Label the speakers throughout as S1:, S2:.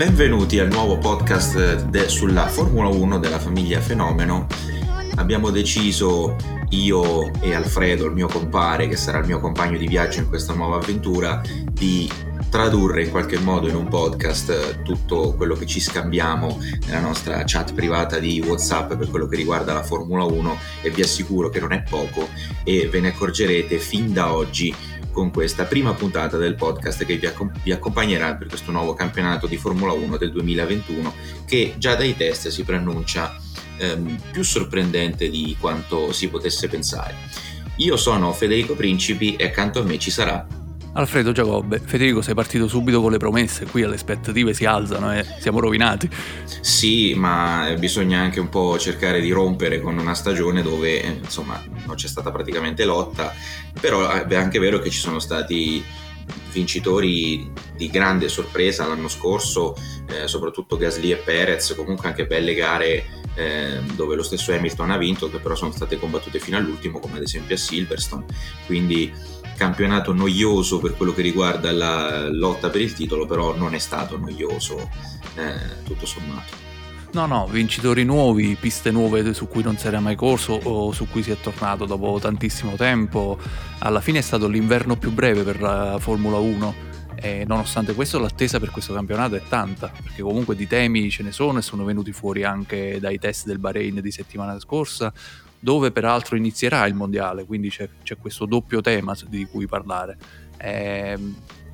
S1: Benvenuti al nuovo podcast de- sulla Formula 1 della famiglia Fenomeno. Abbiamo deciso io e Alfredo, il mio compare, che sarà il mio compagno di viaggio in questa nuova avventura, di tradurre in qualche modo in un podcast tutto quello che ci scambiamo nella nostra chat privata di WhatsApp per quello che riguarda la Formula 1 e vi assicuro che non è poco e ve ne accorgerete fin da oggi con questa prima puntata del podcast che vi, accom- vi, accompagnerà per questo nuovo campionato di Formula 1 del 2021 che già dai test si preannuncia ehm, più sorprendente di quanto si potesse pensare. Io sono Federico Principi e accanto a me ci sarà
S2: Alfredo Giacobbe, Federico sei partito subito con le promesse, qui le aspettative si alzano e siamo rovinati.
S1: Sì, ma bisogna anche un po' cercare di rompere con una stagione dove insomma non c'è stata praticamente lotta, però è anche vero che ci sono stati vincitori di grande sorpresa l'anno scorso, eh, soprattutto Gasly e Perez, comunque anche belle gare eh, dove lo stesso Hamilton ha vinto, che però sono state combattute fino all'ultimo, come ad esempio a Silverstone, quindi campionato noioso per quello che riguarda la lotta per il titolo, però non è stato noioso eh, tutto sommato.
S2: No, no, vincitori nuovi, piste nuove su cui non si era mai corso o su cui si è tornato dopo tantissimo tempo. Alla fine è stato l'inverno più breve per la Formula 1 e nonostante questo l'attesa per questo campionato è tanta, perché comunque di temi ce ne sono e sono venuti fuori anche dai test del Bahrain di settimana scorsa, dove peraltro inizierà il mondiale, quindi c'è, c'è questo doppio tema di cui parlare. Eh,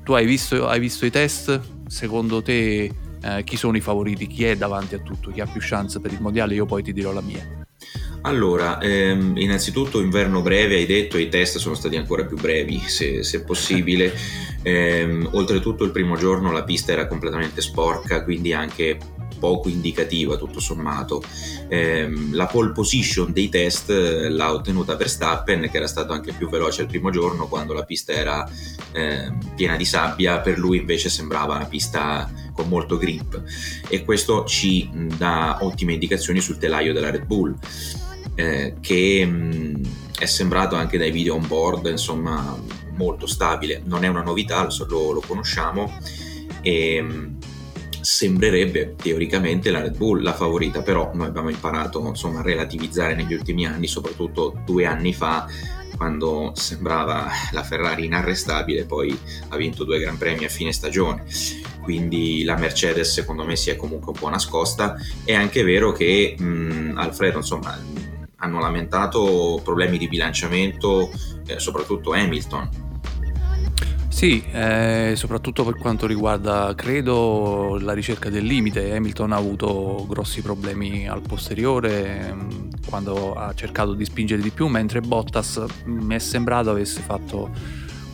S2: tu hai visto, hai visto, i test? Secondo te eh, chi sono i favoriti? Chi è davanti a tutto? Chi ha più chance per il mondiale? Io poi ti dirò la mia.
S1: Allora, ehm, innanzitutto inverno breve, hai detto, i test sono stati ancora più brevi, se, se possibile. ehm, oltretutto il primo giorno la pista era completamente sporca, quindi anche poco indicativa tutto sommato. Eh, la pole position dei test eh, l'ha ottenuta Verstappen che era stato anche più veloce il primo giorno quando la pista era eh, piena di sabbia, per lui invece sembrava una pista con molto grip e questo ci dà ottime indicazioni sul telaio della Red Bull. Eh, che mh, è sembrato anche dai video on board insomma molto stabile non è una novità lo, lo conosciamo e sembrerebbe teoricamente la Red Bull la favorita, però noi abbiamo imparato insomma, a relativizzare negli ultimi anni, soprattutto due anni fa, quando sembrava la Ferrari inarrestabile, poi ha vinto due Gran Premi a fine stagione. Quindi la Mercedes secondo me si è comunque un po' nascosta. È anche vero che mh, Alfredo, insomma, hanno lamentato problemi di bilanciamento, eh, soprattutto Hamilton
S2: sì, eh, soprattutto per quanto riguarda, credo, la ricerca del limite. Hamilton ha avuto grossi problemi al posteriore mm, quando ha cercato di spingere di più, mentre Bottas mm, mi è sembrato avesse fatto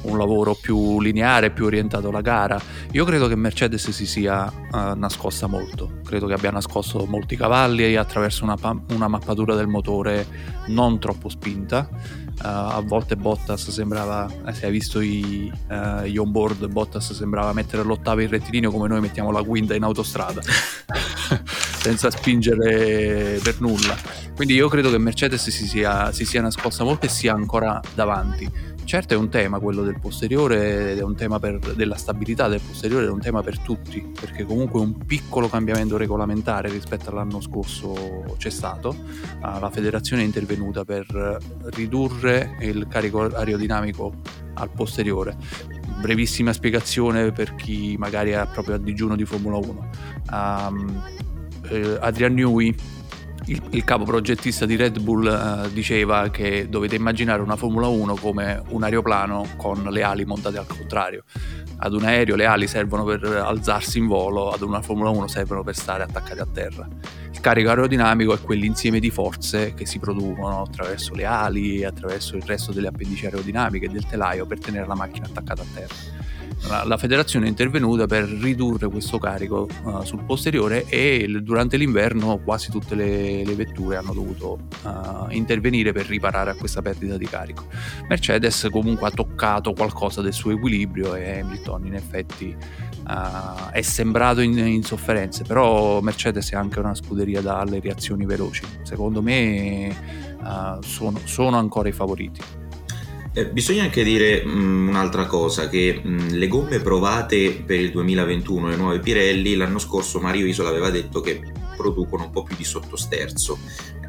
S2: un lavoro più lineare, più orientato alla gara. Io credo che Mercedes si sia uh, nascosta molto, credo che abbia nascosto molti cavalli attraverso una, pa- una mappatura del motore non troppo spinta. Uh, a volte Bottas sembrava, eh, se hai visto i, uh, gli onboard, Bottas sembrava mettere l'ottava in rettilineo come noi mettiamo la quinta in autostrada, senza spingere per nulla. Quindi io credo che Mercedes si sia, si sia nascosta molto e sia ancora davanti Certo è un tema quello del posteriore, è un tema per, della stabilità del posteriore, è un tema per tutti, perché comunque un piccolo cambiamento regolamentare rispetto all'anno scorso c'è stato. Ah, la federazione è intervenuta per ridurre il carico aerodinamico al posteriore. Brevissima spiegazione per chi magari è proprio a digiuno di Formula 1. Um, eh, Adrian Newey il, il, capo progettista di Red Bull uh, diceva che dovete immaginare una Formula 1 come un aeroplano con le ali montate al contrario. Ad un aereo le ali servono per alzarsi in volo, ad una Formula 1 servono per stare attaccate a terra. Il carico aerodinamico è quell'insieme di forze che si producono attraverso le ali attraverso il resto delle appendici aerodinamiche e del telaio per tenere la macchina attaccata a terra la, la federazione è intervenuta per ridurre questo carico uh, sul posteriore e l- durante l'inverno quasi tutte le, le vetture hanno dovuto uh, intervenire per riparare a questa perdita di carico. Mercedes comunque ha toccato qualcosa del suo equilibrio e Hamilton in effetti uh, è sembrato in, in, sofferenze, però Mercedes è anche una scuderia dalle reazioni veloci. Secondo me sono, sono ancora i favoriti.
S1: Eh, bisogna anche dire mh, mm, un'altra cosa, che mh, mm, le gomme provate per il 2021, le nuove Pirelli, l'anno scorso Mario Isola aveva detto che producono un po' più di sottosterzo,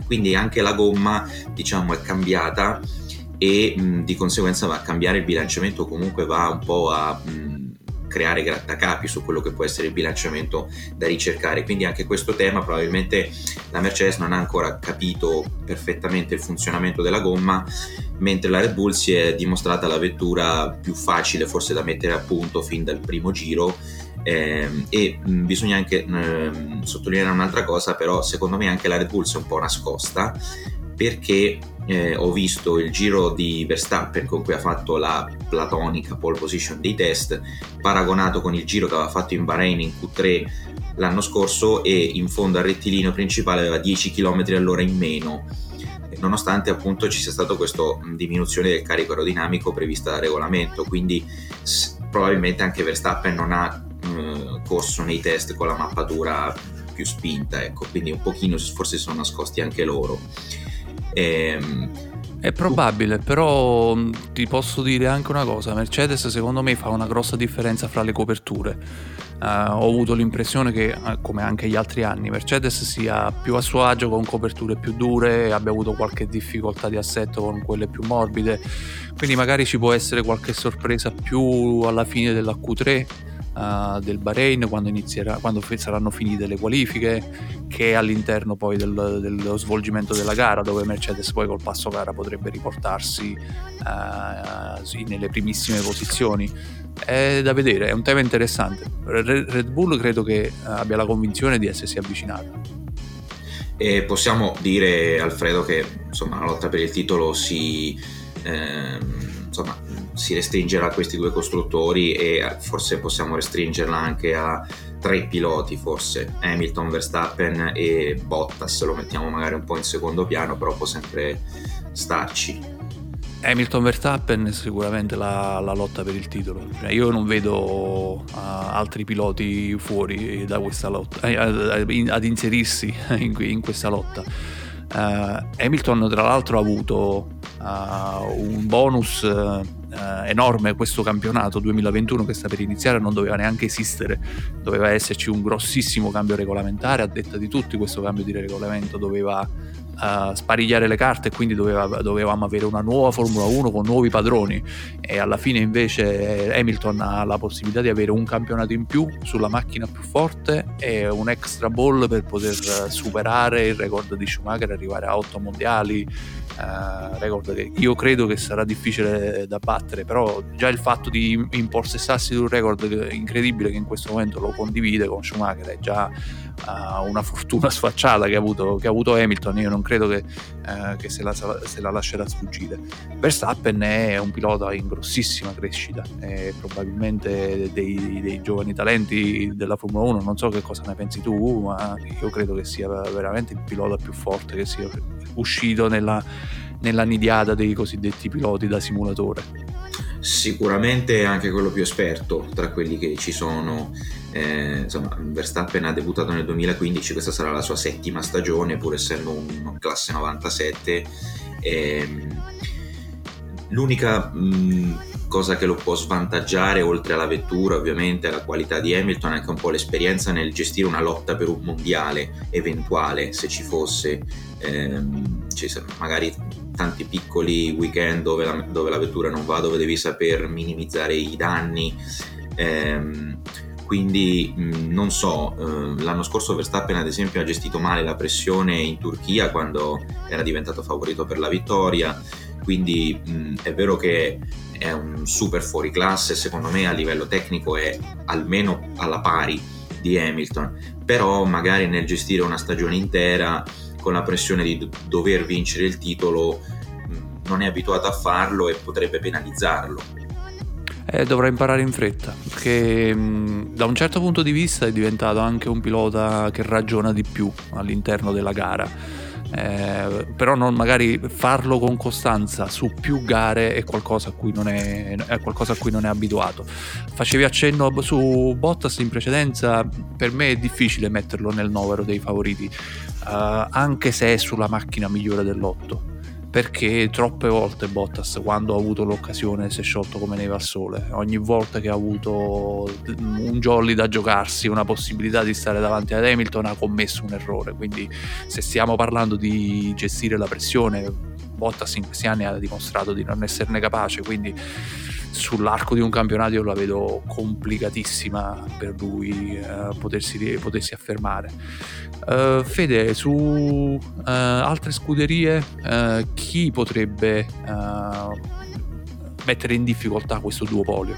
S1: quindi anche la gomma diciamo è cambiata e mh, di conseguenza va a cambiare il bilanciamento, comunque va un po' a creare grattacapi su quello che può essere il bilanciamento da ricercare. Quindi anche questo tema probabilmente la Mercedes non ha ancora capito perfettamente il funzionamento della gomma, mentre la Red Bull si è dimostrata la vettura più facile forse da mettere a punto fin dal primo giro. Eh, e bisogna anche eh, sottolineare un'altra cosa, però secondo me anche la Red Bull si è un po' nascosta perché eh, ho visto il giro di Verstappen con cui ha fatto la platonica pole position dei test paragonato con il giro che aveva fatto in Bahrain in Q3 l'anno scorso e in fondo al rettilineo principale aveva 10 km all'ora in meno. Nonostante appunto ci sia stata questa diminuzione del carico aerodinamico prevista dal regolamento quindi s- probabilmente anche Verstappen non ha eh, corso nei test con la mappatura più spinta ecco quindi un pochino forse sono nascosti anche loro
S2: Ehm, è probabile, però mm, ti posso dire anche una cosa, Mercedes secondo me fa una grossa differenza fra le coperture. Uh, ho avuto l'impressione che, uh, come anche gli altri anni, Mercedes sia più a suo agio con coperture più dure, abbia avuto qualche difficoltà di assetto con quelle più morbide, quindi magari ci può essere qualche sorpresa più alla fine della Q3 uh, del Bahrain quando, quando saranno finite le qualifiche, che all'interno poi del, dello svolgimento della gara, dove Mercedes poi col passo gara potrebbe riportarsi uh, nelle primissime posizioni. È da vedere, è un tema interessante. Red Bull credo che abbia la convinzione di essersi avvicinata.
S1: E possiamo dire, Alfredo, che insomma, la lotta per il titolo si, ehm, insomma, si restringerà a questi due costruttori e forse possiamo restringerla anche a tre piloti forse, Hamilton, Verstappen e Bottas, lo mettiamo magari un po' in secondo piano, però può sempre starci.
S2: Hamilton Verstappen è sicuramente la, la, lotta per il titolo. Cioè, io non vedo uh, altri piloti fuori da questa lotta, eh, ad, ad inserirsi in, in questa lotta. Uh, Hamilton tra l'altro ha avuto uh, un bonus eh, enorme questo campionato 2021 che sta per iniziare non doveva neanche esistere, doveva esserci un grossissimo cambio regolamentare, a detta di tutti questo cambio di regolamento doveva uh, sparigliare le carte e quindi doveva, dovevamo avere una nuova Formula 1 con nuovi padroni. E alla fine invece Hamilton ha la possibilità di avere un campionato in più sulla macchina più forte e un extra ball per poter superare il record di Schumacher e arrivare a 8 mondiali Uh, record che io credo che sarà difficile da battere, però già il fatto di impossessarsi di un record incredibile che in questo momento lo condivide con Schumacher è già uh, una fortuna sfacciata che ha, avuto, che ha avuto Hamilton, io non credo che, uh, che se, la, se, la, lascerà sfuggire. Verstappen è un pilota in grossissima crescita, è probabilmente dei, dei giovani talenti della Formula 1, non so che cosa ne pensi tu, ma io credo che sia veramente il pilota più forte che sia uscito nella, nella nidiata dei cosiddetti piloti da simulatore.
S1: Sicuramente anche quello più esperto tra quelli che ci sono. Eh, insomma, Verstappen ha debuttato nel 2015, questa sarà la sua settima stagione, pur essendo un classe 97. Eh, l'unica mh, cosa che lo può svantaggiare, oltre alla vettura, ovviamente, alla qualità di Hamilton, è anche un po' l'esperienza nel gestire una lotta per un mondiale eventuale, se ci fosse. Ehm, magari tanti piccoli weekend dove la, dove la, vettura non va, dove devi saper minimizzare i danni. Ehm, quindi mh, non so, eh, l'anno scorso Verstappen ad esempio ha gestito male la pressione in Turchia quando era diventato favorito per la vittoria, quindi mh, è vero che è un super fuori classe, secondo me a livello tecnico è almeno alla pari di Hamilton, però magari nel gestire una stagione intera con la pressione di dover vincere il titolo non è abituato a farlo e potrebbe penalizzarlo.
S2: Eh, dovrà imparare in fretta, perché mh, da un certo punto di vista è diventato anche un pilota che ragiona di più all'interno della gara. Eh, però non magari farlo con costanza su più gare è qualcosa a cui non è, è, cui non è abituato. Facevi accenno su Bottas in precedenza, per me è difficile metterlo nel novero dei favoriti, uh, anche se è sulla macchina migliore dell'otto perché troppe volte Bottas quando ha avuto l'occasione si è sciolto come neve al sole. Ogni volta che ha avuto un jolly da giocarsi una possibilità di stare davanti ad Hamilton ha commesso un errore. Quindi se stiamo parlando di gestire la pressione Bottas in questi anni ha dimostrato di non esserne capace. Quindi sull'arco di un campionato io la vedo complicatissima per lui eh, potersi, potersi, affermare. Uh, Fede, su uh, altre scuderie, uh, chi potrebbe mettere in difficoltà questo duopolio?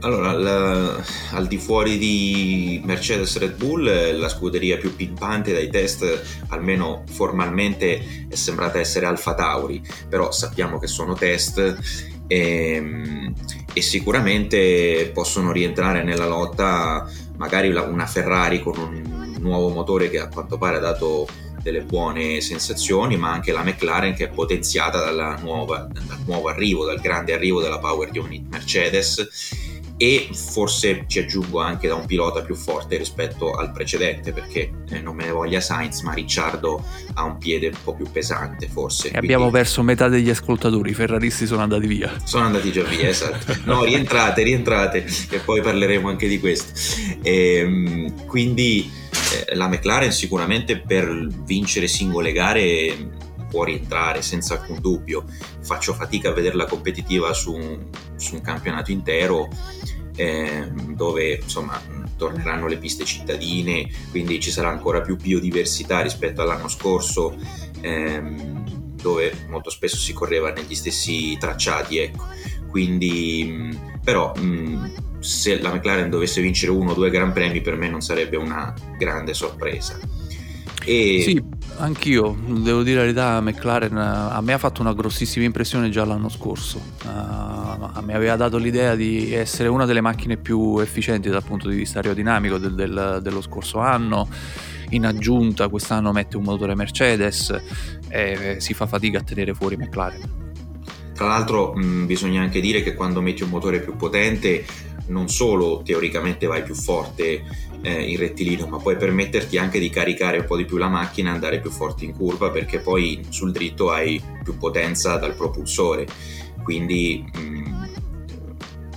S1: Allora, la, al di fuori di Mercedes Red Bull, la scuderia più pimpante dai test, almeno formalmente, è sembrata essere Alfa Tauri, però sappiamo che sono test e, ehm, e sicuramente possono rientrare nella lotta magari una Ferrari con un nuovo motore che a quanto pare ha dato delle buone sensazioni, ma anche la McLaren che è potenziata nuova, dal nuovo arrivo, dal grande arrivo della Power Unit Mercedes e forse ci aggiungo anche da un pilota più forte rispetto al precedente perché eh, non me ne voglia Sainz ma Ricciardo ha un piede un po' più pesante forse.
S2: E quindi... abbiamo perso metà degli ascoltatori, i ferraristi sono andati via.
S1: Sono andati già via, esatto. No, rientrate, rientrate e poi parleremo anche di questo. E, ehm, quindi eh, la McLaren sicuramente per vincere singole gare può rientrare senza alcun dubbio. Faccio fatica a vederla competitiva su un, su un campionato intero eh, dove insomma torneranno le piste cittadine, quindi ci sarà ancora più biodiversità rispetto all'anno scorso. Ehm, dove molto spesso si correva negli stessi tracciati, ecco. Quindi, però, se la McLaren dovesse vincere uno o due Gran Premi, per me non sarebbe una grande sorpresa.
S2: E... Sì, anch'io, devo dire la verità, McLaren a me ha fatto una grossissima impressione già l'anno scorso. Uh, a me aveva dato l'idea di essere una delle macchine più efficienti dal punto di vista aerodinamico del, del, dello scorso anno. In aggiunta quest'anno mette un motore Mercedes e si fa fatica a tenere fuori McLaren.
S1: Tra l'altro mh, bisogna anche dire che quando metti un motore più potente non solo teoricamente vai più forte eh, in rettilineo, ma puoi permetterti anche di caricare un po' di più la macchina e andare più forte in curva perché poi sul dritto hai più potenza dal propulsore. Quindi mh, mm,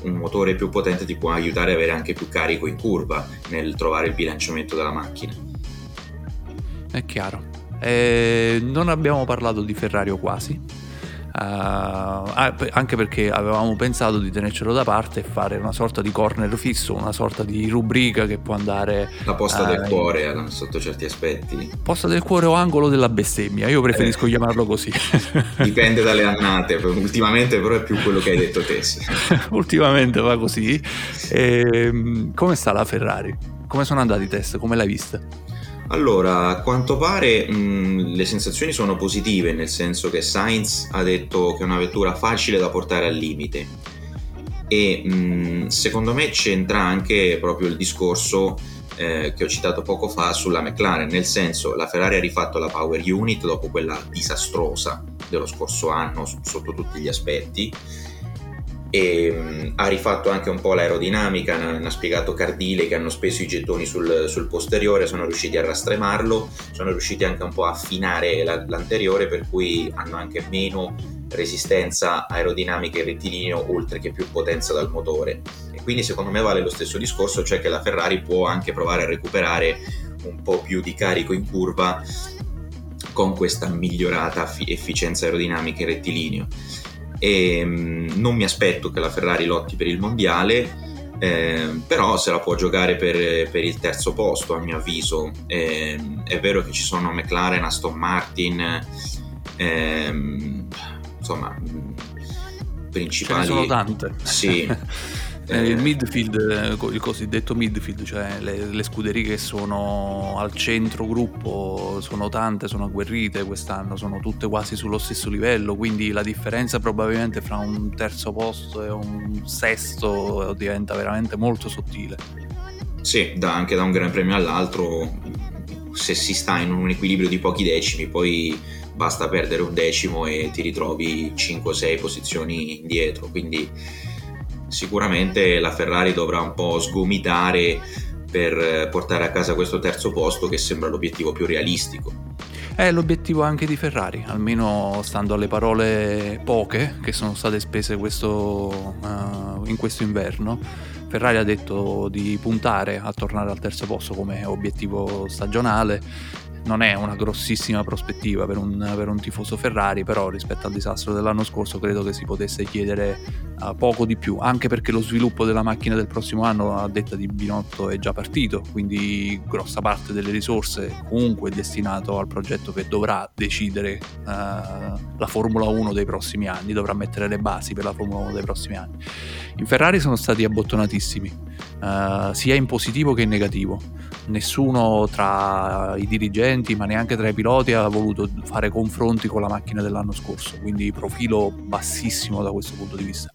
S1: un motore più potente ti può aiutare ad avere anche più carico in curva nel trovare il bilanciamento della macchina.
S2: È chiaro. Eh, non abbiamo parlato di Ferrari quasi. Uh, anche perché avevamo pensato di tenercelo da parte e fare una sorta di corner fisso, una sorta di rubrica che può andare...
S1: La posta del cuore in... sotto certi aspetti.
S2: Posta del cuore o angolo della bestemmia, io preferisco eh, chiamarlo così.
S1: Dipende dalle annate, ultimamente però è più quello che hai detto te.
S2: ultimamente va così. E, ehm, come sta la Ferrari? Come sono andati i test? Come l'hai vista?
S1: Allora, a quanto pare mh, le sensazioni sono positive, nel senso che Sainz ha detto che è una vettura facile da portare al limite. E mh, secondo me c'entra anche proprio il discorso eh, che ho citato poco fa sulla McLaren, nel senso la Ferrari ha rifatto la Power Unit dopo quella disastrosa dello scorso anno sotto tutti gli aspetti e um, ha rifatto anche un po' l'aerodinamica, ne ha spiegato Cardile che hanno speso i gettoni sul, sul, posteriore, sono riusciti a rastremarlo, sono riusciti anche un po' a affinare la, l'anteriore per cui hanno anche meno resistenza aerodinamica in rettilineo oltre che più potenza dal motore. E quindi secondo me vale lo stesso discorso, cioè che la Ferrari può anche provare a recuperare un po' più di carico in curva con questa migliorata efficienza aerodinamica in rettilineo e mm, non mi aspetto che la Ferrari lotti per il mondiale. Eh, però se la può giocare per, per, il terzo posto a mio avviso eh, è vero che ci sono McLaren, Aston Martin eh, insomma principali
S2: Ce ne sono tante
S1: sì
S2: Eh, il midfield, eh, il cosiddetto midfield, cioè le, le, scuderie che sono al centro gruppo, sono tante, sono agguerrite quest'anno, sono tutte quasi sullo stesso livello, quindi la differenza probabilmente fra un terzo posto e un sesto diventa veramente molto sottile.
S1: Sì, da, anche da un Gran Premio all'altro, se si sta in un equilibrio di pochi decimi, poi basta perdere un decimo e ti ritrovi 5-6 posizioni indietro, quindi sicuramente la Ferrari dovrà un po' sgomitare per portare a casa questo terzo posto che sembra l'obiettivo più realistico.
S2: È l'obiettivo anche di Ferrari, almeno stando alle parole poche che sono state spese questo, uh, in questo inverno. Ferrari ha detto di puntare a tornare al terzo posto come obiettivo stagionale non è una grossissima prospettiva per un, per un, tifoso Ferrari, però rispetto al disastro dell'anno scorso credo che si potesse chiedere uh, poco di più, anche perché lo sviluppo della macchina del prossimo anno a detta di Binotto è già partito, quindi grossa parte delle risorse comunque è destinato al progetto che dovrà decidere uh, la Formula 1 dei prossimi anni, dovrà mettere le basi per la Formula 1 dei prossimi anni. In Ferrari sono stati abbottonatissimi, uh, sia in positivo che in negativo. Nessuno tra i dirigenti, ma neanche tra i piloti, ha voluto fare confronti con la macchina dell'anno scorso, quindi profilo bassissimo da questo punto di vista.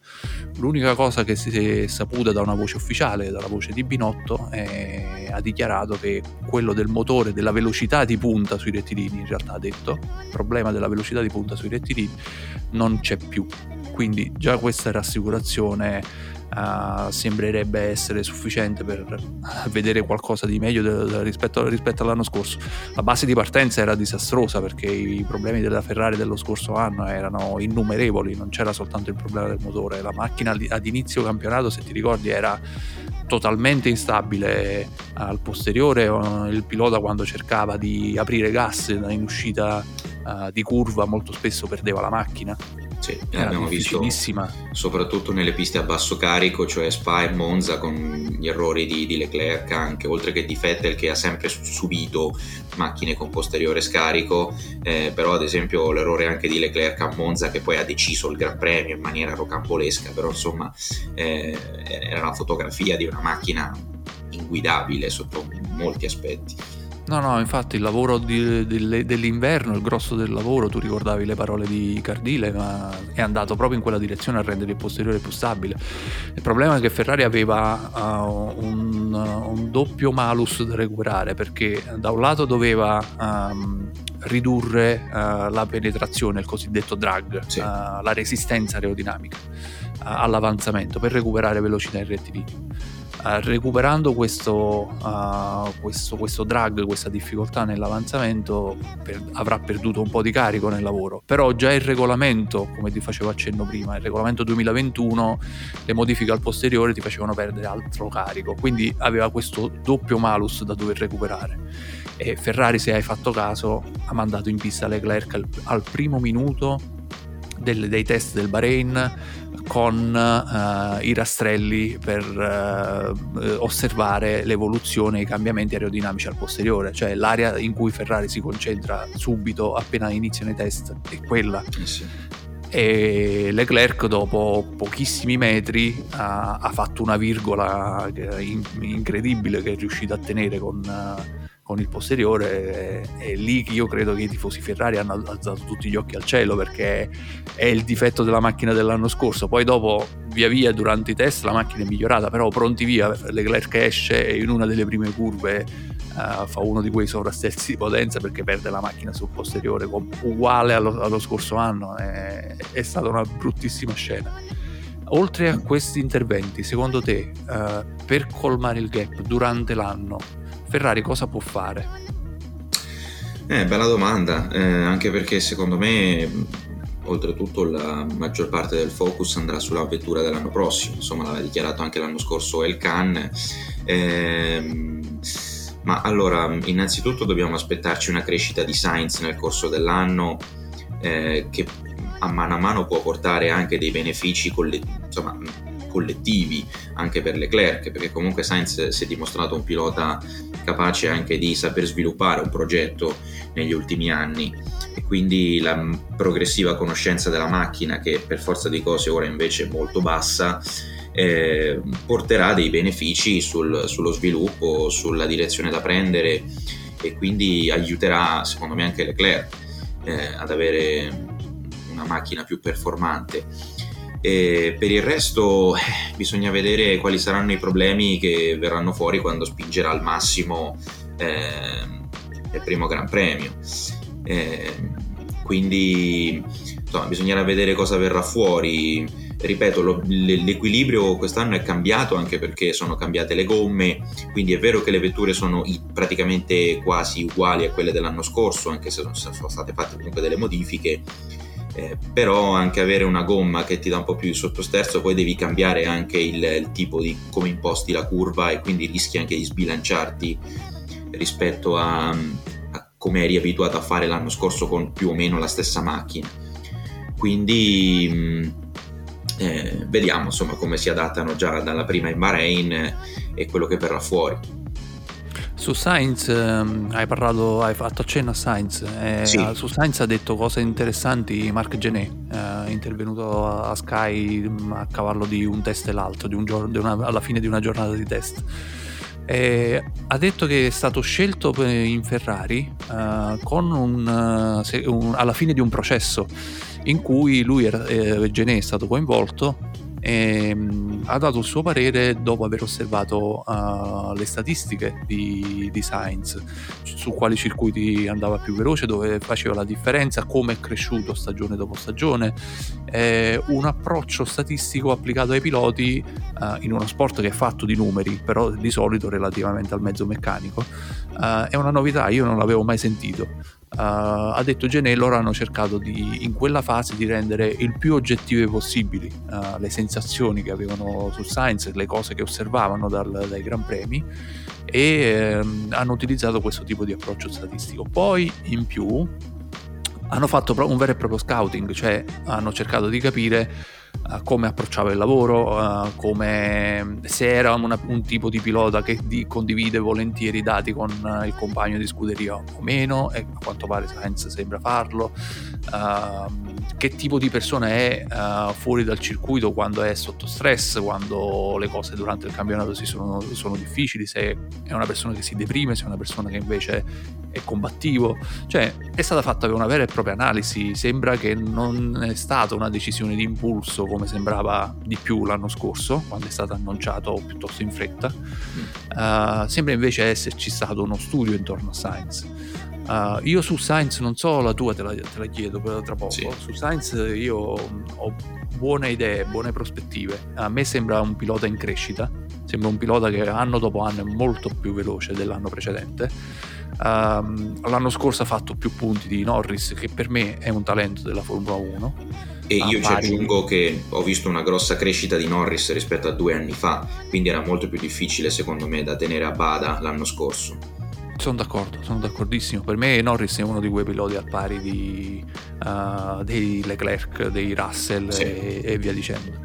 S2: L'unica cosa che si è saputa da una voce ufficiale, dalla voce di Binotto, è, ha dichiarato che quello del motore, della velocità di punta sui rettilini, in realtà ha detto, il problema della velocità di punta sui rettilini non c'è più. Quindi già questa rassicurazione uh, sembrerebbe essere sufficiente per vedere qualcosa di meglio de- de- rispetto, rispetto, all'anno scorso. La base di partenza era disastrosa perché i problemi della Ferrari dello scorso anno erano innumerevoli, non c'era soltanto il problema del motore, la macchina ad inizio campionato, se ti ricordi, era totalmente instabile. Al posteriore, il pilota quando cercava di aprire gas in uscita uh, di curva molto spesso perdeva la macchina
S1: sì, abbiamo visto soprattutto nelle piste a basso carico, cioè Spa e Monza con gli errori di, di Leclerc anche, oltre che di Vettel che ha sempre subito macchine con posteriore scarico, eh, però ad esempio l'errore anche di Leclerc a Monza che poi ha deciso il Gran Premio in maniera rocambolesca, però insomma eh, era una fotografia di una macchina inguidabile sotto molti aspetti.
S2: No, no, infatti il lavoro di, di, dell'inverno, il grosso del lavoro, tu ricordavi le parole di Cardile, ma è andato proprio in quella direzione a rendere il posteriore più stabile. Il problema è che Ferrari aveva uh, un, un, doppio malus da recuperare perché da un lato doveva um, ridurre uh, la penetrazione, il cosiddetto drag, sì. uh, la resistenza aerodinamica all'avanzamento per recuperare velocità in rettilineo recuperando questo, uh, questo, questo, drag, questa difficoltà nell'avanzamento, per, avrà perduto un po' di carico nel lavoro. Però già il regolamento, come ti facevo accenno prima, il regolamento 2021, le modifiche al posteriore ti facevano perdere altro carico, quindi aveva questo doppio malus da dover recuperare. E Ferrari, se hai fatto caso, ha mandato in pista Leclerc al, al primo minuto del, dei test del Bahrain con uh, i rastrelli per uh, osservare l'evoluzione e i cambiamenti aerodinamici al posteriore, cioè l'area in cui Ferrari si concentra subito appena iniziano i test è quella. Eh sì. E Leclerc dopo pochissimi metri ha, ha fatto una virgola incredibile che è riuscito a tenere con, con il posteriore è, lì che io credo che i tifosi Ferrari hanno alzato tutti gli occhi al cielo perché è il difetto della macchina dell'anno scorso. Poi dopo via via durante i test la macchina è migliorata però pronti via Leclerc esce in una delle prime curve uh, fa uno di quei sovrasterzi di potenza perché perde la macchina sul posteriore uguale allo, allo scorso anno. È, è stata una bruttissima scena. Oltre a questi interventi, secondo te, uh, per colmare il gap durante l'anno, Ferrari cosa può fare?
S1: Eh, bella domanda, eh, anche perché secondo me oltretutto la maggior parte del focus andrà sulla vettura dell'anno prossimo, insomma l'aveva dichiarato anche l'anno scorso El Khan. Eh, ma allora, innanzitutto dobbiamo aspettarci una crescita di Sainz nel corso dell'anno eh, che a mano a mano può portare anche dei benefici collettivi, insomma, collettivi anche per Leclerc, perché comunque Sainz si è dimostrato un pilota capace anche di saper sviluppare un progetto negli ultimi anni. E quindi la progressiva conoscenza della macchina che per forza di cose ora invece è molto bassa eh, porterà dei benefici sul, sullo sviluppo, sulla direzione da prendere e quindi aiuterà secondo me anche Leclerc eh, ad avere una macchina più performante e per il resto eh, bisogna vedere quali saranno i problemi che verranno fuori quando spingerà al massimo eh, il primo Gran Premio. Eh, quindi insomma, bisognerà vedere cosa verrà fuori. ripeto, lo, l'equilibrio quest'anno è cambiato anche perché sono cambiate le gomme, quindi è vero che le vetture sono praticamente quasi uguali a quelle dell'anno scorso, anche se sono state fatte comunque delle modifiche, eh, però anche avere una gomma che ti dà un po' più di sottosterzo, poi devi cambiare anche il, il tipo di come imposti la curva e quindi rischi anche di sbilanciarti rispetto a, a come eri abituato a fare l'anno scorso con più o meno la stessa macchina. Quindi mm, eh, vediamo insomma come si adattano già dalla prima in Bahrain e quello che verrà fuori.
S2: Su Sainz ehm, hai parlato, hai fatto accenno a Sainz. Eh, sì. Su Sainz ha detto cose interessanti Marc Genet, eh, intervenuto a Sky mm, a cavallo di un test e l'altro, di un giorno, di una, alla fine di una giornata di test. Eh, ha detto che è stato scelto in Ferrari uh, un, se, un, alla fine di un processo in cui lui era, eh, Gené è stato coinvolto e um, ha dato il suo parere dopo aver osservato uh, le statistiche di, di Sainz su quali circuiti andava più veloce, dove faceva la differenza, come è cresciuto stagione dopo stagione, eh, un approccio statistico applicato ai piloti uh, in uno sport che è fatto di numeri, però di solito relativamente al mezzo meccanico, uh, è una novità, io non l'avevo mai sentito. Ha detto Genè, hanno cercato di, in quella fase di rendere il più oggettive possibili uh, le sensazioni che avevano su Science, le cose che osservavano dal, dai Gran Premi e um, hanno utilizzato questo tipo di approccio statistico. Poi in più hanno fatto un vero e proprio scouting, cioè hanno cercato di capire uh, come approcciava il lavoro, uh, come, se era una, un tipo di pilota che di, condivide volentieri i dati con uh, il compagno di scuderia o meno, e a quanto pare Sainz sembra farlo, ehm, che tipo di persona è fuori dal circuito quando è sotto stress, quando le cose durante il campionato sono, sono difficili, se è una persona che si deprime, se è una persona che invece è combattivo, cioè è stata fatta una vera e propria analisi, sembra che non è stata una decisione di impulso come sembrava di più l'anno scorso, quando è stato annunciato piuttosto in fretta, uh, sembra invece esserci stato uno studio intorno a Science. Uh, io su Science non so la tua, te la, te la chiedo tra poco. Sì. Su Science io ho buone idee, buone prospettive. A me sembra un pilota in crescita, sembra un pilota che anno dopo anno è molto più veloce dell'anno precedente Um, l'anno scorso ha fatto più punti di Norris, che per me è un talento della Formula 1.
S1: E io ci aggiungo che ho visto una grossa crescita di Norris rispetto a due anni fa, quindi era molto più difficile secondo me da tenere a bada l'anno scorso.
S2: Sono d'accordo, sono d'accordissimo. Per me Norris è uno di quei piloti al pari di, uh, dei Leclerc, dei Russell sì. e, e, via dicendo.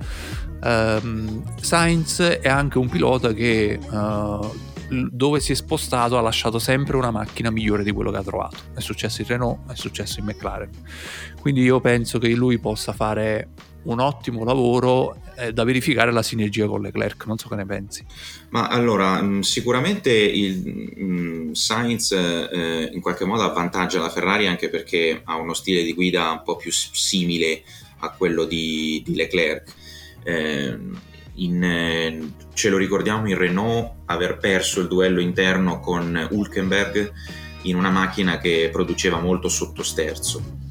S2: Um, Sainz è anche un pilota che uh, dove si è spostato ha lasciato sempre una macchina migliore di quello che ha trovato. È successo in Renault, è successo in McLaren. Quindi io penso che lui possa fare un ottimo lavoro eh, da verificare la sinergia con Leclerc, non so che ne pensi.
S1: Ma allora, mm, sicuramente il um, Sainz eh, in qualche modo avvantaggia la Ferrari anche perché ha uno stile di guida un po' più simile a quello di, di Leclerc. Eh, in, eh, ce lo ricordiamo in Renault aver perso il duello interno con Hulkenberg in una macchina che produceva molto sottosterzo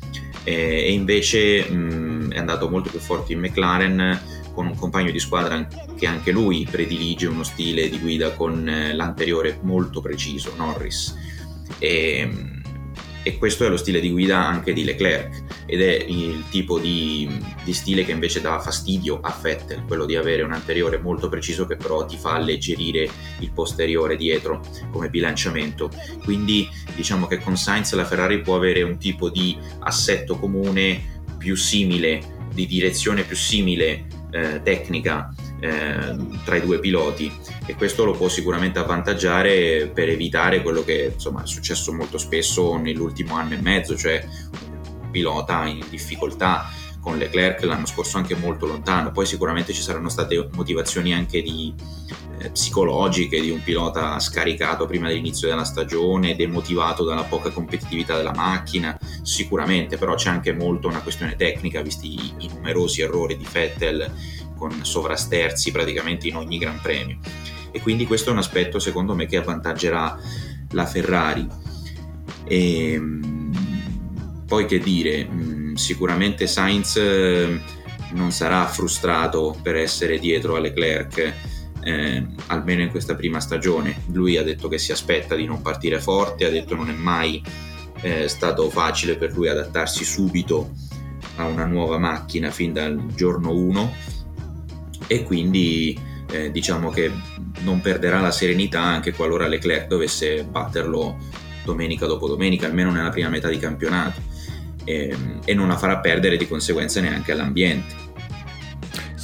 S1: e invece mh, è andato molto più forte in McLaren con un compagno di squadra che anche lui predilige uno stile di guida con eh, l'anteriore molto preciso, Norris. E, e questo è lo stile di guida anche di Leclerc ed è il tipo di, di, stile che invece dava fastidio a Vettel, quello di avere un anteriore molto preciso che però ti fa alleggerire il posteriore dietro come bilanciamento. Quindi diciamo che con Sainz la Ferrari può avere un tipo di assetto comune più simile, di direzione più simile eh, tecnica eh, tra i due piloti. E questo lo può sicuramente avvantaggiare per evitare quello che insomma, è successo molto spesso nell'ultimo anno e mezzo, cioè un pilota in difficoltà. Con Leclerc l'anno scorso anche molto lontano, poi sicuramente ci saranno state motivazioni anche di, eh, psicologiche di un pilota scaricato prima dell'inizio della stagione, demotivato dalla poca competitività della macchina, sicuramente, però c'è anche molto una questione tecnica, visti i, i numerosi errori di Vettel con sovrasterzi praticamente in ogni Gran Premio. E quindi questo è un aspetto secondo me che avvantaggerà la Ferrari. E, ehm, poi che dire, mm, sicuramente Sainz non sarà frustrato per essere dietro a Leclerc eh, almeno in questa prima stagione. Lui ha detto che si aspetta di non partire forte, ha detto non è mai eh, stato facile per lui adattarsi subito a una nuova macchina fin dal giorno 1 e quindi eh, diciamo che non perderà la serenità anche qualora Leclerc dovesse batterlo domenica dopo domenica, almeno nella prima metà di campionato e, ehm, e non la farà perdere di conseguenza neanche all'ambiente.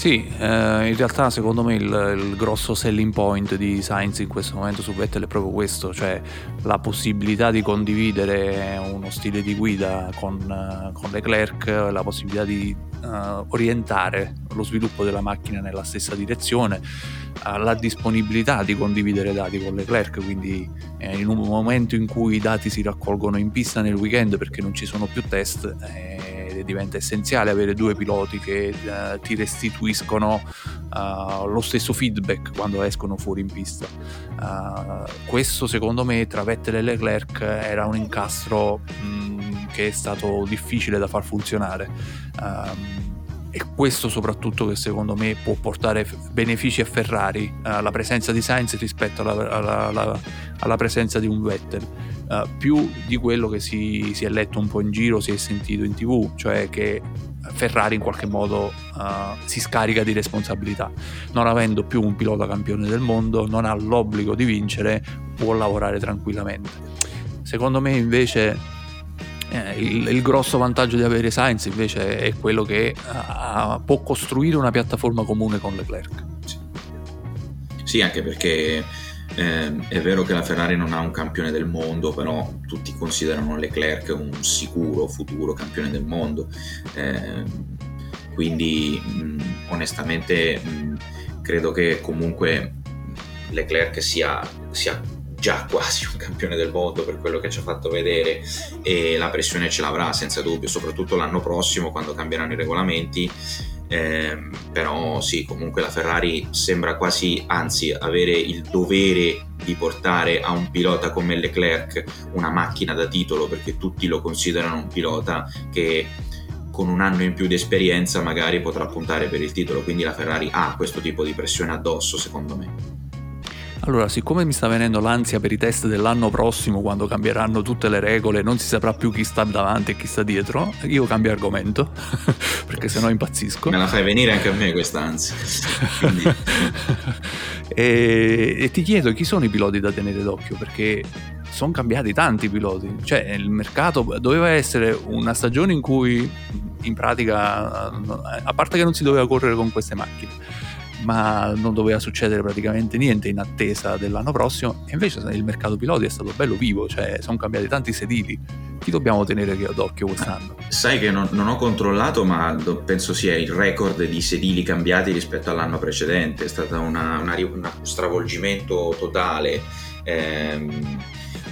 S2: Sì, eh, in realtà secondo me il, il, grosso selling point di Sainz in questo momento su Vettel è proprio questo, cioè la possibilità di condividere uno stile di guida con, con Leclerc, la possibilità di uh, orientare lo sviluppo della macchina nella stessa direzione, uh, la disponibilità di condividere dati con Leclerc, quindi eh, in un momento in cui i dati si raccolgono in pista nel weekend perché non ci sono più test, eh, diventa essenziale avere due piloti che uh, ti restituiscono uh, lo stesso feedback quando escono fuori in pista. Uh, questo secondo me tra Vettel e Leclerc era un incastro mh, mm, che è stato difficile da far funzionare. Um, e questo soprattutto che secondo me può portare benefici a Ferrari, uh, la presenza di Sainz rispetto alla, alla, alla, alla presenza di un Vettel, uh, più di quello che si, si, è letto un po' in giro, si è sentito in tv, cioè che Ferrari in qualche modo uh, si scarica di responsabilità, non avendo più un pilota campione del mondo, non ha l'obbligo di vincere, può lavorare tranquillamente. Secondo me invece eh, il, il, grosso vantaggio di avere Sainz invece è quello che uh, può costruire una piattaforma comune con Leclerc.
S1: Sì, sì anche perché eh, è vero che la Ferrari non ha un campione del mondo, però tutti considerano Leclerc un sicuro futuro campione del mondo. Eh, quindi mh, onestamente mh, credo che comunque Leclerc sia, sia già quasi un campione del mondo per quello che ci ha fatto vedere e la pressione ce l'avrà senza dubbio, soprattutto l'anno prossimo quando cambieranno i regolamenti. Eh, però sì, comunque la Ferrari sembra quasi, anzi, avere il dovere di portare a un pilota come Leclerc una macchina da titolo perché tutti lo considerano un pilota che con un anno in più di esperienza magari potrà puntare per il titolo, quindi la Ferrari ha questo tipo di pressione addosso secondo me.
S2: Allora, siccome mi sta venendo l'ansia per i test dell'anno prossimo, quando cambieranno tutte le regole, non si saprà più chi sta davanti e chi sta dietro, io cambio argomento, perché sennò impazzisco.
S1: Me la fai venire anche a me quest'ansia.
S2: e, e ti chiedo chi sono i piloti da tenere d'occhio, perché sono cambiati tanti piloti. Cioè, il mercato doveva essere una stagione in cui, in pratica, a parte che non si doveva correre con queste macchine ma non doveva succedere praticamente niente in attesa dell'anno prossimo e invece il mercato piloti è stato bello vivo, cioè sono cambiati tanti sedili. Chi dobbiamo tenere d'occhio quest'anno?
S1: Sai che non, non ho controllato, ma penso sia il record di sedili cambiati rispetto all'anno precedente, è stato un stravolgimento totale. Ehm,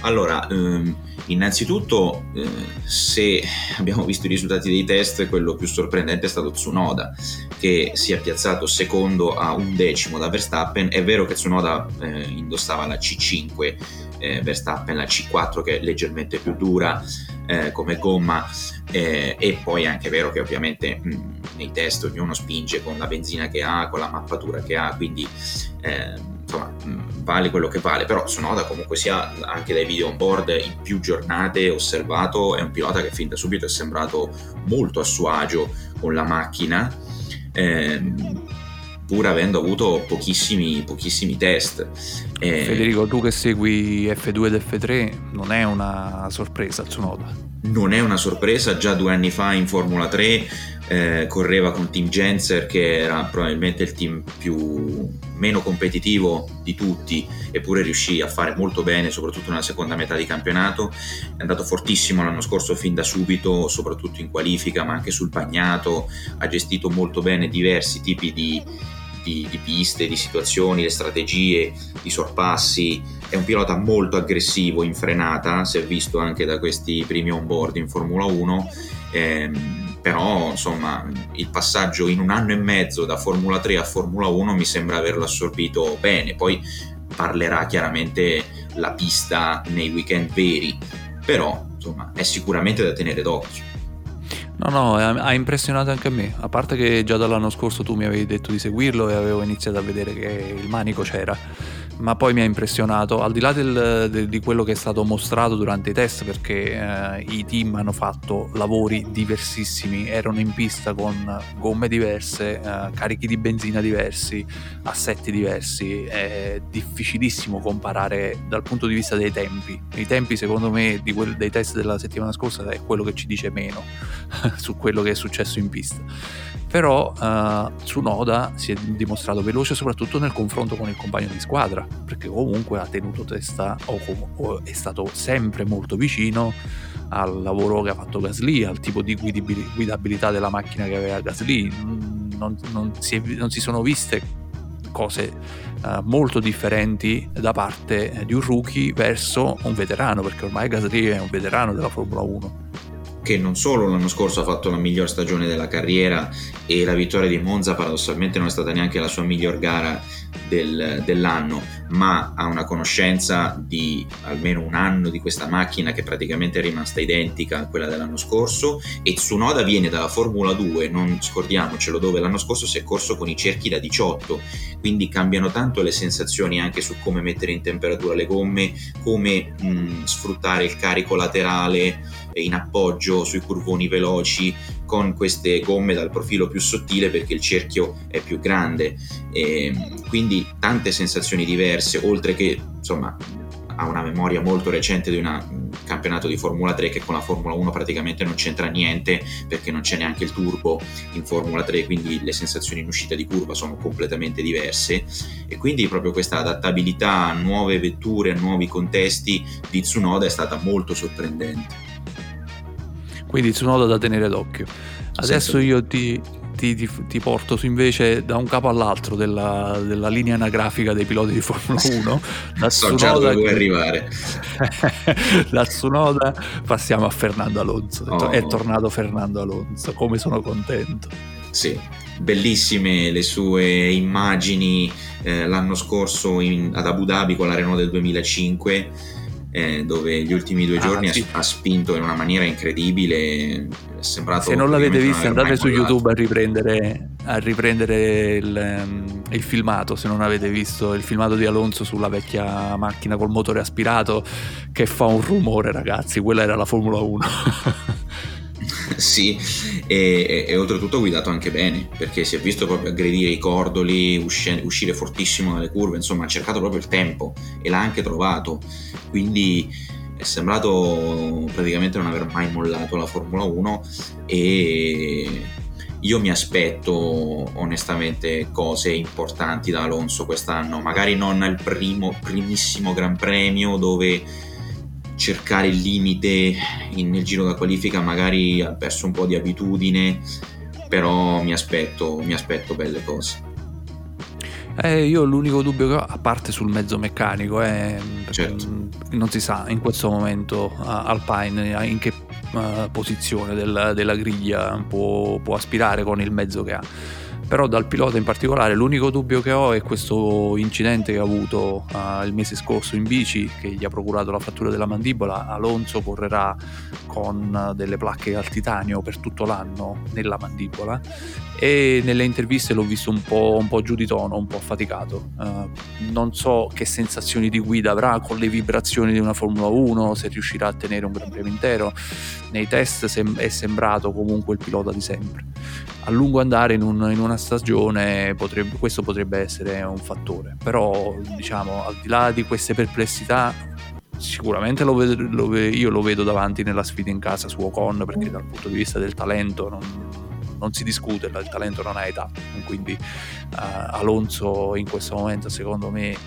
S1: allora, ehm, innanzitutto, eh, se abbiamo visto i risultati dei test, quello più sorprendente è stato Tsunoda, che si è piazzato secondo a un decimo da Verstappen. È vero che Tsunoda eh, indossava la C5, eh, Verstappen la C4 che è leggermente più dura eh, come gomma, eh, e poi è anche vero che ovviamente mh, nei test ognuno spinge con la benzina che ha, con la mappatura che ha, quindi eh, insomma, vale quello che vale, però Sonoda comunque sia anche dai video on board in più giornate osservato, è un pilota che fin da subito è sembrato molto a suo agio con la macchina, ehm, pur avendo avuto pochissimi, pochissimi test.
S2: Eh, Federico, tu che segui F2 ed F3, non è una sorpresa Tsunoda?
S1: Non è una sorpresa, già due anni fa in Formula 3 eh, correva con Team Genser che era probabilmente il team più meno competitivo di tutti eppure riuscì a fare molto bene soprattutto nella seconda metà di campionato. È andato fortissimo l'anno scorso fin da subito soprattutto in qualifica ma anche sul bagnato. Ha gestito molto bene diversi tipi di, di, di piste, di situazioni, le strategie, i sorpassi. È un pilota molto aggressivo in frenata si è visto anche da questi primi on board in Formula 1 ehm, però insomma il passaggio in un anno e mezzo da Formula 3 a Formula 1 mi sembra averlo assorbito bene, poi parlerà chiaramente la pista nei weekend veri, però insomma è sicuramente da tenere d'occhio.
S2: No, no, ha impressionato anche a me. A parte che già dall'anno scorso tu mi avevi detto di seguirlo e avevo iniziato a vedere che il manico c'era ma poi mi ha impressionato, al di là del, de, di quello che è stato mostrato durante i test, perché eh, i team hanno fatto lavori diversissimi, erano in pista con gomme diverse, eh, carichi di benzina diversi, assetti diversi, è difficilissimo comparare dal punto di vista dei tempi. I tempi secondo me quel, dei test della settimana scorsa è quello che ci dice meno su quello che è successo in pista però uh, Tsunoda si è dimostrato veloce soprattutto nel confronto con il compagno di squadra perché comunque ha tenuto testa o, o è stato sempre molto vicino al lavoro che ha fatto Gasly, al tipo di guidabilità della macchina che aveva Gasly. Non, non, si, è, non si, sono viste cose uh, molto differenti da parte di un rookie verso un veterano perché ormai Gasly è un veterano della Formula 1
S1: che non solo l'anno scorso ha fatto la miglior stagione della carriera e la vittoria di Monza paradossalmente non è stata neanche la sua miglior gara del, dell'anno, ma ha una conoscenza di almeno un anno di questa macchina che praticamente è rimasta identica a quella dell'anno scorso e Tsunoda viene dalla Formula 2, non scordiamocelo, dove l'anno scorso si è corso con i cerchi da 18, quindi cambiano tanto le sensazioni anche su come mettere in temperatura le gomme, come mh, sfruttare il carico laterale in appoggio sui curvoni veloci con queste gomme dal profilo più sottile perché il cerchio è più grande. E quindi tante sensazioni diverse oltre che insomma ha una memoria molto recente di un campionato di Formula 3 che con la Formula 1 praticamente non c'entra niente perché non c'è neanche il turbo in Formula 3 quindi le sensazioni in uscita di curva sono completamente diverse. E quindi proprio questa adattabilità a nuove vetture, a nuovi contesti di Tsunoda è stata molto sorprendente
S2: quindi Tsunoda da tenere d'occhio. Adesso io ti, ti, ti, ti, porto invece da un capo all'altro della, della, linea anagrafica dei piloti di Formula 1.
S1: Da so già dove vuoi arrivare.
S2: da Tsunoda passiamo a Fernando Alonso. Oh. È tornato Fernando Alonso, come sono contento.
S1: Sì, bellissime le sue immagini eh, l'anno scorso in, ad Abu Dhabi con la Renault del 2005 eh, dove gli ultimi due ah, giorni sì. ha, spinto in una maniera incredibile. È sembrato
S2: Se non l'avete visto, andate su YouTube a riprendere, a riprendere il, um, il, filmato. Se non avete visto il filmato di Alonso sulla vecchia macchina col motore aspirato, che fa un rumore, ragazzi. Quella era la Formula 1.
S1: sì, e, e, e, oltretutto guidato anche bene, perché si è visto proprio aggredire i cordoli, uscire, uscire fortissimo dalle curve, insomma ha cercato proprio il tempo e l'ha anche trovato, quindi è sembrato praticamente non aver mai mollato la Formula 1 e io mi aspetto onestamente cose importanti da Alonso quest'anno, magari non al primo, primissimo Gran Premio dove cercare il limite in, nel giro da qualifica magari ha perso un po' di abitudine però mi aspetto, mi aspetto belle cose
S2: eh, io l'unico dubbio che ho, a parte sul mezzo meccanico, è certo. non si sa in questo momento uh, Alpine in che uh, posizione del, della griglia può, può aspirare con il mezzo che ha però dal pilota in particolare l'unico dubbio che ho è questo incidente che ha avuto uh, il mese scorso in bici che gli ha procurato la frattura della mandibola Alonso correrà con delle placche al titanio per tutto l'anno nella mandibola e nelle interviste l'ho visto un po', un po giù di tono, un po' affaticato. Uh, non so che sensazioni di guida avrà con le vibrazioni di una Formula 1, se riuscirà a tenere un Gran Premio intero. Nei test sem- è sembrato comunque il pilota di sempre. A lungo andare in, un, in una stagione potrebbe, questo potrebbe essere un fattore, però diciamo al di là di queste perplessità sicuramente lo vedo, lo, io lo vedo davanti nella sfida in casa su Ocon perché dal punto di vista del talento non, non si discute, il talento non ha età, quindi uh, Alonso in questo momento secondo me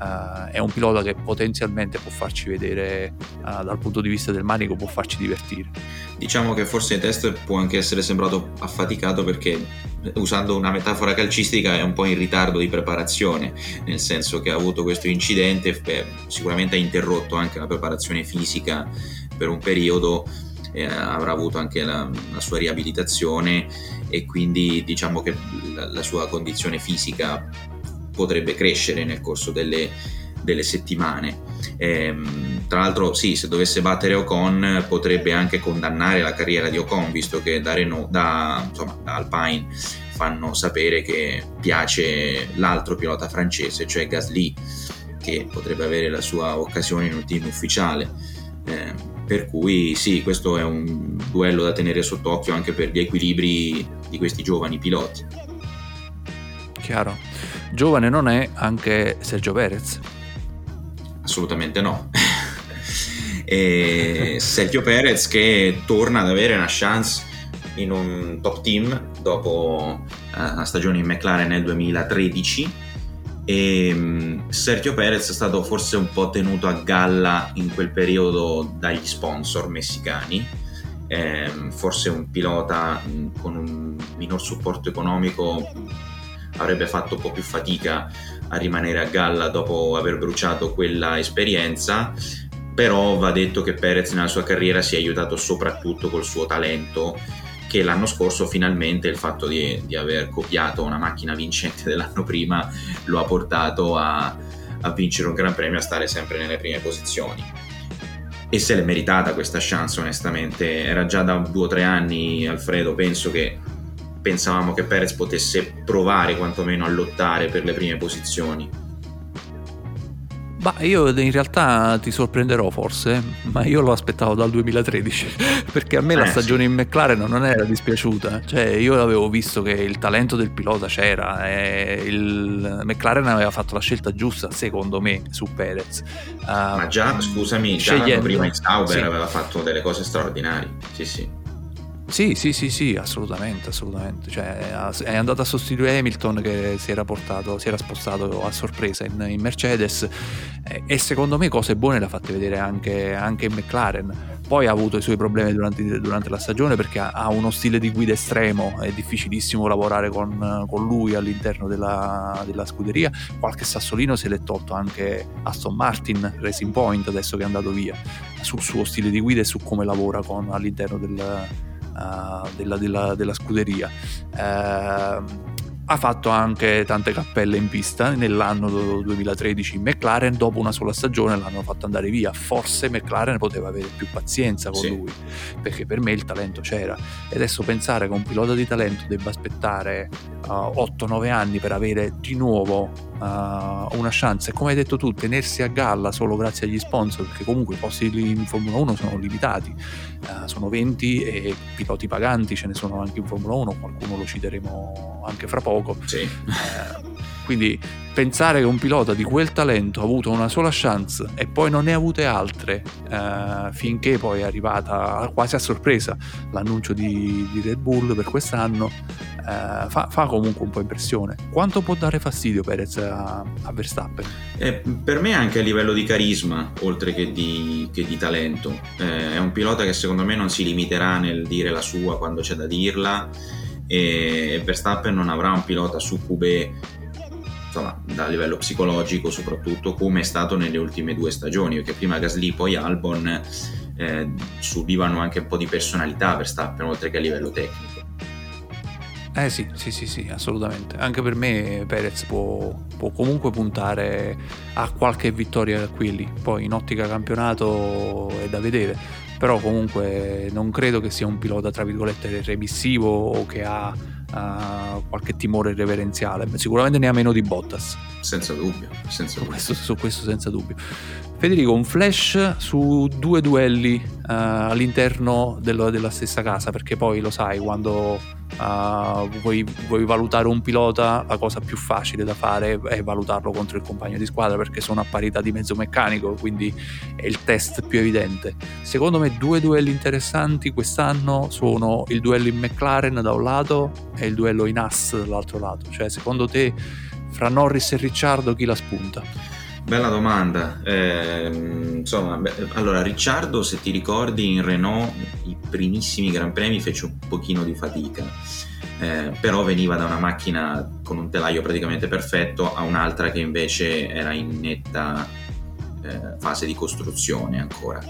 S2: uh, è un pilota che potenzialmente può farci vedere uh, dal punto di vista del manico, può farci divertire.
S1: Diciamo che forse il test può anche essere sembrato affaticato perché usando una metafora calcistica è un po' in ritardo di preparazione, nel senso che ha avuto questo incidente, beh, sicuramente ha interrotto anche la preparazione fisica per un periodo eh, avrà avuto anche la, la, sua riabilitazione e quindi diciamo che la, la, sua condizione fisica potrebbe crescere nel corso delle, delle settimane. Ehm, tra l'altro, sì, se dovesse battere Ocon potrebbe anche condannare la carriera di Ocon, visto che da, Renault, da, insomma, da Alpine fanno sapere che piace l'altro pilota francese, cioè Gasly, che potrebbe avere la sua occasione in un team ufficiale. Eh, per cui sì, questo è un duello da tenere sott'occhio anche per gli equilibri di questi giovani piloti.
S2: Chiaro. Giovane non è anche Sergio Perez?
S1: Assolutamente no. Sergio Perez che torna ad avere una chance in un top team dopo uh, una stagione in McLaren nel 2013 e um, Sergio Perez è stato forse un po' tenuto a galla in quel periodo dagli sponsor messicani eh, forse un pilota mh, con un minor supporto economico avrebbe fatto un po' più fatica a rimanere a galla dopo aver bruciato quella esperienza però va detto che Perez nella sua carriera si è aiutato soprattutto col suo talento che l'anno scorso finalmente il fatto di, di aver copiato una macchina vincente dell'anno prima lo ha portato a, a vincere un gran premio a stare sempre nelle prime posizioni. E se l'è meritata questa chance onestamente. Era già da due o tre anni Alfredo penso che pensavamo che Perez potesse provare quantomeno a lottare per le prime posizioni
S2: Bah, io in realtà ti sorprenderò forse, ma io lo aspettavo dal 2013, perché a me eh, la stagione sì. in McLaren non era dispiaciuta, cioè io avevo visto che il talento del pilota c'era e il McLaren aveva fatto la scelta giusta secondo me su Perez.
S1: Uh, ma già, scusami, già prima in Sauber sì. aveva fatto delle cose straordinarie, sì sì.
S2: Sì, sì, sì, sì, assolutamente, assolutamente. Cioè, è andato a sostituire Hamilton che si era portato, si era spostato a sorpresa in, in Mercedes e, e, secondo me cose buone le ha fatte vedere anche, anche McLaren. Poi ha avuto i suoi problemi durante, durante, la stagione perché ha uno stile di guida estremo, è difficilissimo lavorare con, con lui all'interno della, della, scuderia. Qualche sassolino se l'è tolto anche Aston Martin, Racing Point, adesso che è andato via, sul suo stile di guida e su come lavora con, all'interno del, uh, della, della, della, scuderia. Uh, ha fatto anche tante cappelle in pista nell'anno 2013 in McLaren dopo una sola stagione l'hanno fatto andare via forse McLaren poteva avere più pazienza con sì. lui perché per me il talento c'era e adesso pensare che un pilota di talento debba aspettare uh, 8-9 anni per avere di nuovo uh, una chance e come hai detto tu tenersi a galla solo grazie agli sponsor perché comunque i posti in Formula 1 sono limitati uh, sono 20 e piloti paganti ce ne sono anche in Formula 1 qualcuno lo citeremo anche fra poco.
S1: Sì.
S2: Eh, quindi pensare che un pilota di quel talento ha avuto una sola chance e poi non ne ha avute altre eh, finché poi è arrivata quasi a sorpresa l'annuncio di, di Red Bull per quest'anno eh, fa, fa, comunque un po' impressione. Quanto può dare fastidio Perez a, a Verstappen?
S1: Eh, per me anche a livello di carisma oltre che di, che di talento. Eh, è un pilota che secondo me non si limiterà nel dire la sua quando c'è da dirla e Verstappen non avrà un pilota su QB insomma da livello psicologico soprattutto come è stato nelle ultime due stagioni perché prima Gasly poi Albon eh, subivano anche un po' di personalità Verstappen oltre che a livello tecnico
S2: eh sì, sì, sì, sì, assolutamente. Anche per me Perez può, può, comunque puntare a qualche vittoria qui e lì. Poi in ottica campionato è da vedere però comunque non credo che sia un pilota tra virgolette remissivo o che ha uh, qualche timore reverenziale sicuramente ne ha meno di Bottas
S1: senza dubbio, senza
S2: dubbio. Questo, su questo senza dubbio Federico un flash su due duelli uh, all'interno dello, della stessa casa perché poi lo sai quando uh, vuoi, vuoi, valutare un pilota, la cosa più facile da fare è valutarlo contro il compagno di squadra perché sono a parità di mezzo meccanico, quindi è il test più evidente. Secondo me due duelli interessanti quest'anno sono il duello in McLaren da un lato e il duello in Haas dall'altro lato. Cioè, secondo te fra Norris e Ricciardo chi la spunta?
S1: Bella domanda. Eh, insomma, beh, allora Ricciardo, se ti ricordi, in Renault i primissimi Gran Premi fece un pochino di fatica, eh, però veniva da una macchina con un telaio praticamente perfetto a un'altra che invece era in netta eh, fase di costruzione ancora.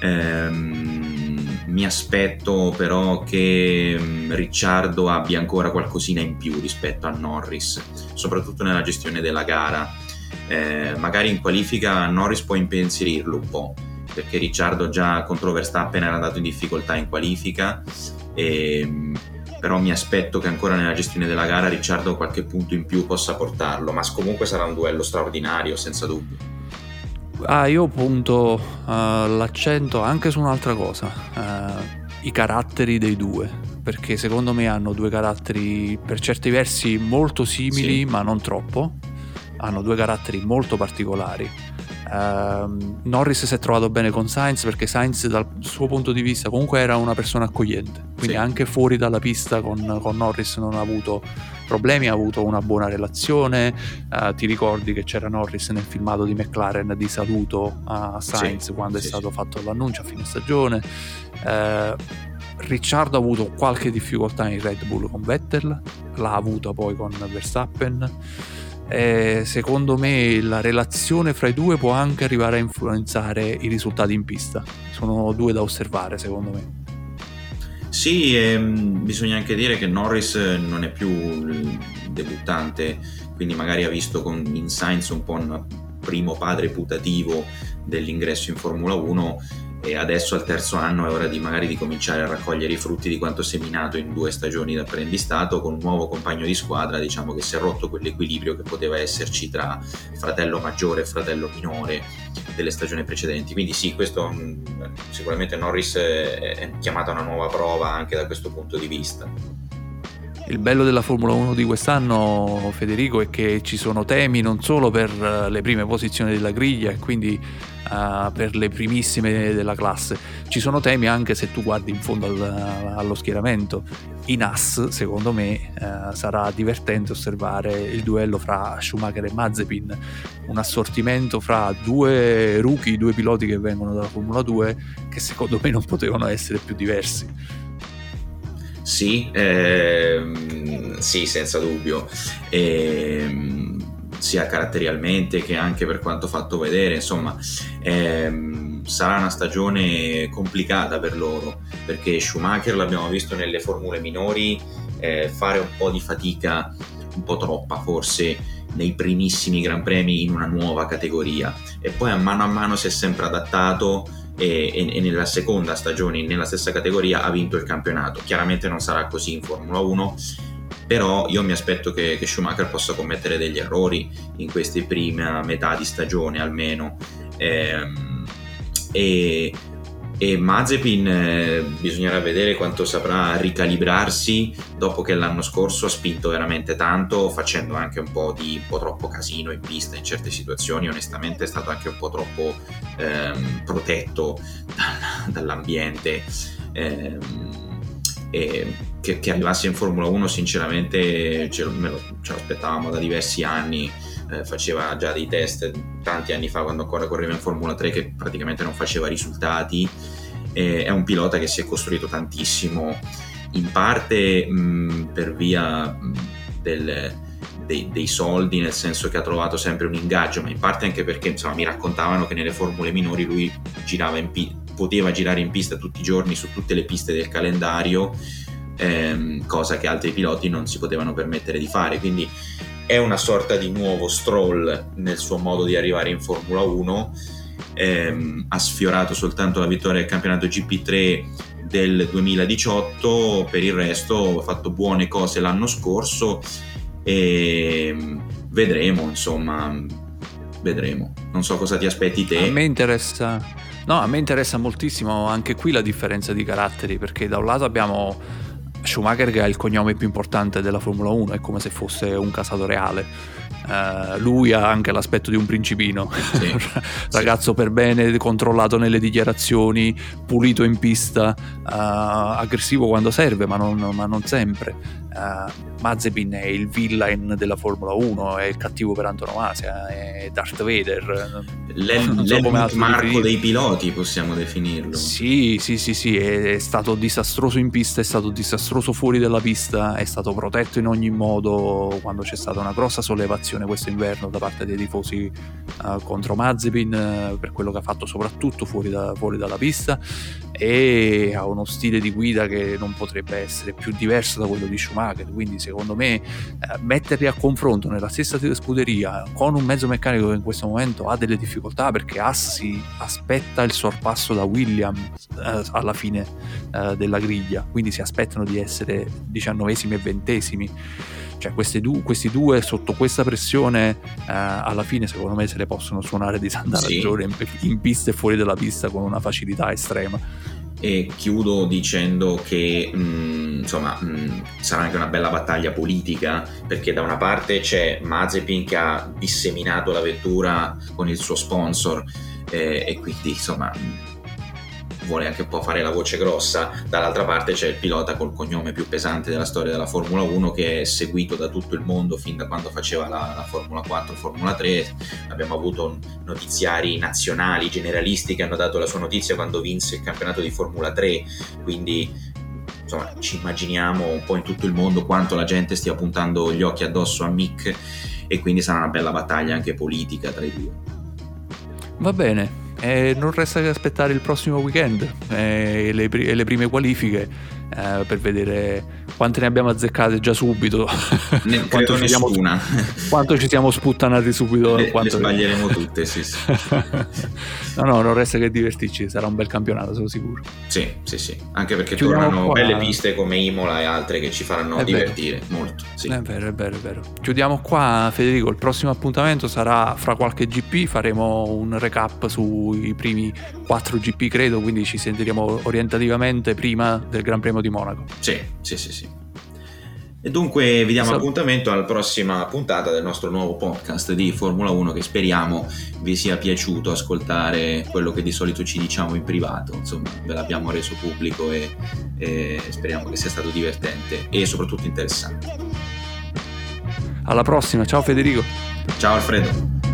S1: Ehm, mi aspetto però che mm, Ricciardo abbia ancora qualcosina in più rispetto a Norris, soprattutto nella gestione della gara Eh, magari in qualifica Norris può impensierirlo un po', perché Ricciardo già contro Verstappen era andato in difficoltà in qualifica, e, però mi aspetto che ancora nella gestione della gara Ricciardo qualche punto in più possa portarlo, ma comunque sarà un duello straordinario, senza dubbio.
S2: Ah, io punto uh, l'accento anche su un'altra cosa, uh, i caratteri dei due, perché secondo me hanno due caratteri per certi versi molto simili, sì. ma non troppo. Hanno due caratteri molto particolari. Uh, Norris si è trovato bene con Sainz perché Sainz dal suo punto di vista comunque era una persona accogliente, quindi sì. anche fuori dalla pista con, con, Norris non ha avuto problemi, ha avuto una buona relazione, uh, ti ricordi che c'era Norris nel filmato di McLaren di saluto a Sainz sì. quando è stato fatto l'annuncio a fine stagione. Uh, Ricciardo ha avuto qualche difficoltà in Red Bull con Vettel, l'ha avuta poi con Verstappen eh, secondo me la relazione fra i due può anche arrivare a influenzare i risultati in pista. Sono due da osservare, secondo me.
S1: Sì, ehm, bisogna anche dire che Norris non è più il debuttante, quindi magari ha visto con in Sainz un po' un primo padre putativo dell'ingresso in Formula 1 e adesso al terzo anno è ora di magari di cominciare a raccogliere i frutti di quanto seminato in due stagioni d'apprendistato con un nuovo compagno di squadra diciamo che si è rotto quell'equilibrio che poteva esserci tra fratello maggiore e fratello minore delle stagioni precedenti. Quindi sì questo mm, sicuramente Norris è chiamato a una nuova prova anche da questo punto di vista
S2: il bello della Formula 1 di quest'anno, Federico, è che ci sono temi non solo per eh, le prime posizioni della griglia e quindi uh, per le primissime della classe, ci sono temi anche se tu guardi in fondo al, allo schieramento. In AS, secondo me, uh, sarà divertente osservare il duello fra Schumacher e Mazepin, un assortimento fra due rookie, due piloti che vengono dalla Formula 2 che secondo me non potevano essere più diversi.
S1: Sì, ehm, sì, senza dubbio. Ehm, sia caratterialmente che anche per quanto fatto vedere, insomma, ehm, sarà una stagione complicata per loro perché Schumacher l'abbiamo visto nelle formule minori eh, fare un po' di fatica, un po' troppa forse nei primissimi Gran Premi in una nuova categoria e poi a mano a mano si è sempre adattato e, e, nella seconda stagione nella stessa categoria ha vinto il campionato. Chiaramente non sarà così in Formula 1, però io mi aspetto che, che Schumacher possa commettere degli errori in questa prima metà di stagione almeno. Ehm, e, e Mazepin eh, bisognerà vedere quanto saprà ricalibrarsi dopo che l'anno scorso ha spinto veramente tanto facendo anche un po' di un po' troppo casino in pista in certe situazioni. Onestamente è stato anche un po' troppo ehm, protetto dal, dall'ambiente ehm, e che, che, arrivasse in Formula 1 sinceramente ce lo, lo, ce lo aspettavamo da diversi anni eh, faceva già dei test tanti anni fa quando ancora correva in Formula 3 che praticamente non faceva risultati. Eh, è un pilota che si è costruito tantissimo, in parte mh, per via mh, del, dei, dei, soldi, nel senso che ha trovato sempre un ingaggio, ma in parte anche perché insomma, mi raccontavano che nelle formule minori lui girava in pi- poteva girare in pista tutti i giorni su tutte le piste del calendario, ehm, cosa che altri piloti non si potevano permettere di fare. Quindi è una sorta di nuovo Stroll nel suo modo di arrivare in Formula 1. Ehm, ha sfiorato soltanto la vittoria del campionato GP3 del 2018, per il resto ha fatto buone cose l'anno scorso e vedremo, insomma, vedremo. Non so cosa ti aspetti te.
S2: A me interessa, no, a me interessa moltissimo anche qui la differenza di caratteri, perché da un lato abbiamo Schumacher che ha il cognome più importante della Formula 1, è come se fosse un casato reale. Uh, lui ha anche l'aspetto di un principino, sì, ragazzo sì. per bene, controllato nelle dichiarazioni, pulito in pista, uh, aggressivo quando serve, ma non, ma non sempre. Uh, Mazepin è il villain della Formula 1, è il cattivo per antonomasia, è Darth Vader.
S1: L'El- so Marco dei piloti possiamo definirlo.
S2: Sì, sì, sì, sì, è, è, stato disastroso in pista, è stato disastroso fuori dalla pista, è stato protetto in ogni modo quando c'è stata una grossa sollevazione questo inverno da parte dei tifosi uh, contro Mazepin uh, per quello che ha fatto soprattutto fuori, da, fuori dalla pista e ha uno stile di guida che non potrebbe essere più diverso da quello di Schumacher Schumacher, quindi secondo me eh, metterli a confronto nella stessa scuderia con un mezzo meccanico che in questo momento ha delle difficoltà perché Haas si aspetta il sorpasso da Williams eh, alla fine eh, della griglia, quindi si aspettano di essere diciannovesimi e ventesimi cioè du- questi due sotto questa pressione eh, alla fine secondo me se le possono suonare di santa sì. ragione in, in pista e fuori dalla pista con una facilità estrema
S1: e chiudo dicendo che mh, mm, insomma mh, mm, sarà anche una bella battaglia politica perché da una parte c'è Mazepin che ha disseminato la vettura con il suo sponsor eh, e quindi insomma vuole anche un po' fare la voce grossa, dall'altra parte c'è il pilota col cognome più pesante della storia della Formula 1 che è seguito da tutto il mondo fin da quando faceva la, la Formula 4, Formula 3, abbiamo avuto notiziari nazionali, generalisti che hanno dato la sua notizia quando vinse il campionato di Formula 3, quindi insomma ci immaginiamo un po' in tutto il mondo quanto la gente stia puntando gli occhi addosso a Mick e quindi sarà una bella battaglia anche politica tra i due.
S2: Va bene, e non resta che aspettare il prossimo weekend e le, e le prime qualifiche eh, per vedere quante ne abbiamo azzeccate già subito.
S1: Ne, quanto, ci siamo,
S2: quanto, ci siamo, sputtanati subito.
S1: Le, le sbaglieremo tutte, sì, sì.
S2: no, no, non resta che divertirci, sarà un bel campionato, sono sicuro.
S1: Sì, sì, sì. Anche perché Chiudiamo tornano qua. belle piste come Imola e altre che ci faranno è divertire vero. molto. Sì.
S2: È vero, è vero, è vero. Chiudiamo qua, Federico. Il prossimo appuntamento sarà fra qualche GP. Faremo un recap sui primi 4 GP, credo. Quindi ci sentiremo orientativamente prima del Gran Premio di Monaco.
S1: Sì, sì, sì, sì. E dunque vi diamo so... appuntamento alla prossima puntata del nostro nuovo podcast di Formula 1 che speriamo vi sia piaciuto ascoltare quello che di solito ci diciamo in privato, insomma ve l'abbiamo reso pubblico e, e speriamo che sia stato divertente e soprattutto interessante.
S2: Alla prossima, ciao Federico.
S1: Ciao Alfredo.